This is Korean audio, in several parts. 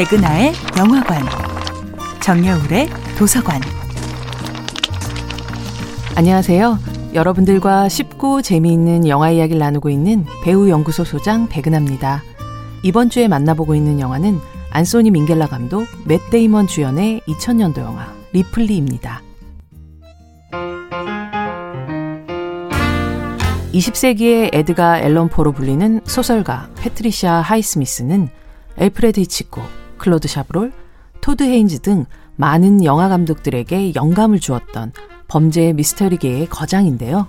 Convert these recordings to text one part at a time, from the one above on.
백은하의 영화관, 정여울의 도서관. 안녕하세요. 여러분들과 쉽고 재미있는 영화 이야기를 나누고 있는 배우 연구소 소장 백은하입니다. 이번 주에 만나보고 있는 영화는 안소니 민겔라 감독, 맷 데이먼 주연의 2000년도 영화 리플리입니다. 20세기의 에드가 앨런 포로 불리는 소설가 패트리샤 하이스미스는 알프레드 히치콕, 클로드 샤브롤, 토드 헤인즈 등 많은 영화 감독들에게 영감을 주었던 범죄 미스터리계의 거장인데요.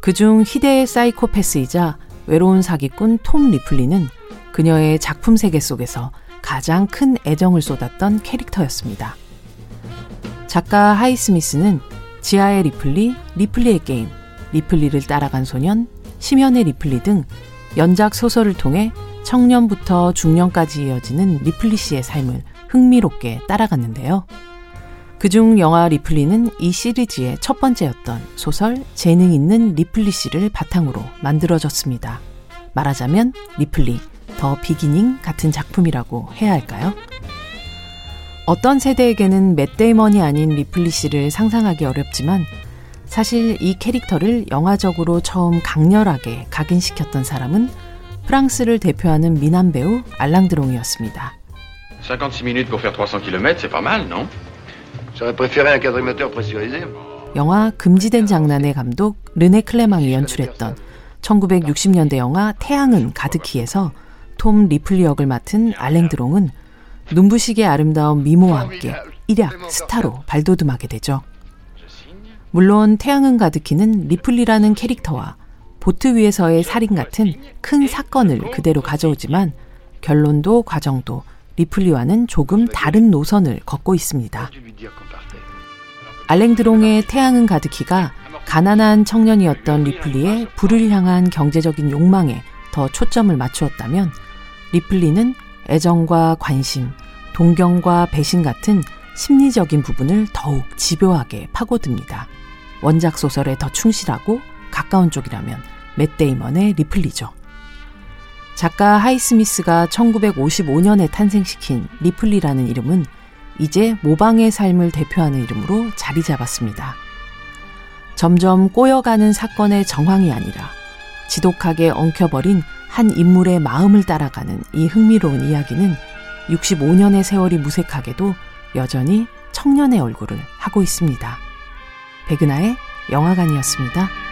그중 희대의 사이코패스이자 외로운 사기꾼 톰 리플리는 그녀의 작품 세계 속에서 가장 큰 애정을 쏟았던 캐릭터였습니다. 작가 하이스미스는 지하의 리플리, 리플리의 게임, 리플리를 따라간 소년, 심연의 리플리 등 연작 소설을 통해 청년부터 중년까지 이어지는 리플리 씨의 삶을 흥미롭게 따라갔는데요. 그중 영화 리플리는 이 시리즈의 첫 번째였던 소설 재능 있는 리플리 씨를 바탕으로 만들어졌습니다. 말하자면 리플리, The Beginning 같은 작품이라고 해야 할까요? 어떤 세대에게는 맷 데이먼이 아닌 리플리 씨를 상상하기 어렵지만 사실 이 캐릭터를 영화적으로 처음 강렬하게 각인시켰던 사람은 프랑스를 대표하는 미남 배우 알랑드롱이었습니다. 56 minutes pour faire 300 km, c'est pas mal, non J'aurais préféré un quadrimoteur pressurisé. 영화 금지된 장난의 감독 르네 클레망이 연출했던 1960년대 영화 태양은 가득히에서 톰 리플리 역을 맡은 알랭드롱은 눈부시게 아름다운 미모와 함께 일약 스타로 발돋움하게 되죠. 물론 태양은 가득히는 리플리라는 캐릭터와 보트 위에서의 살인 같은 큰 사건을 그대로 가져오지만 결론도 과정도 리플리와는 조금 다른 노선을 걷고 있습니다. 알랭 드롱의 태양은 가득히가 가난한 청년이었던 리플리의 불을 향한 경제적인 욕망에 더 초점을 맞추었다면 리플리는 애정과 관심, 동경과 배신 같은 심리적인 부분을 더욱 집요하게 파고듭니다. 원작 소설에 더 충실하고 가까운 쪽이라면 맷 데이먼의 리플리죠. 작가 하이스미스가 1955년에 탄생시킨 리플리라는 이름은 이제 모방의 삶을 대표하는 이름으로 자리 잡았습니다. 점점 꼬여가는 사건의 정황이 아니라 지독하게 엉켜버린 한 인물의 마음을 따라가는 이 흥미로운 이야기는 65년의 세월이 무색하게도 여전히 청년의 얼굴을 하고 있습니다. 백은하의 영화관이었습니다.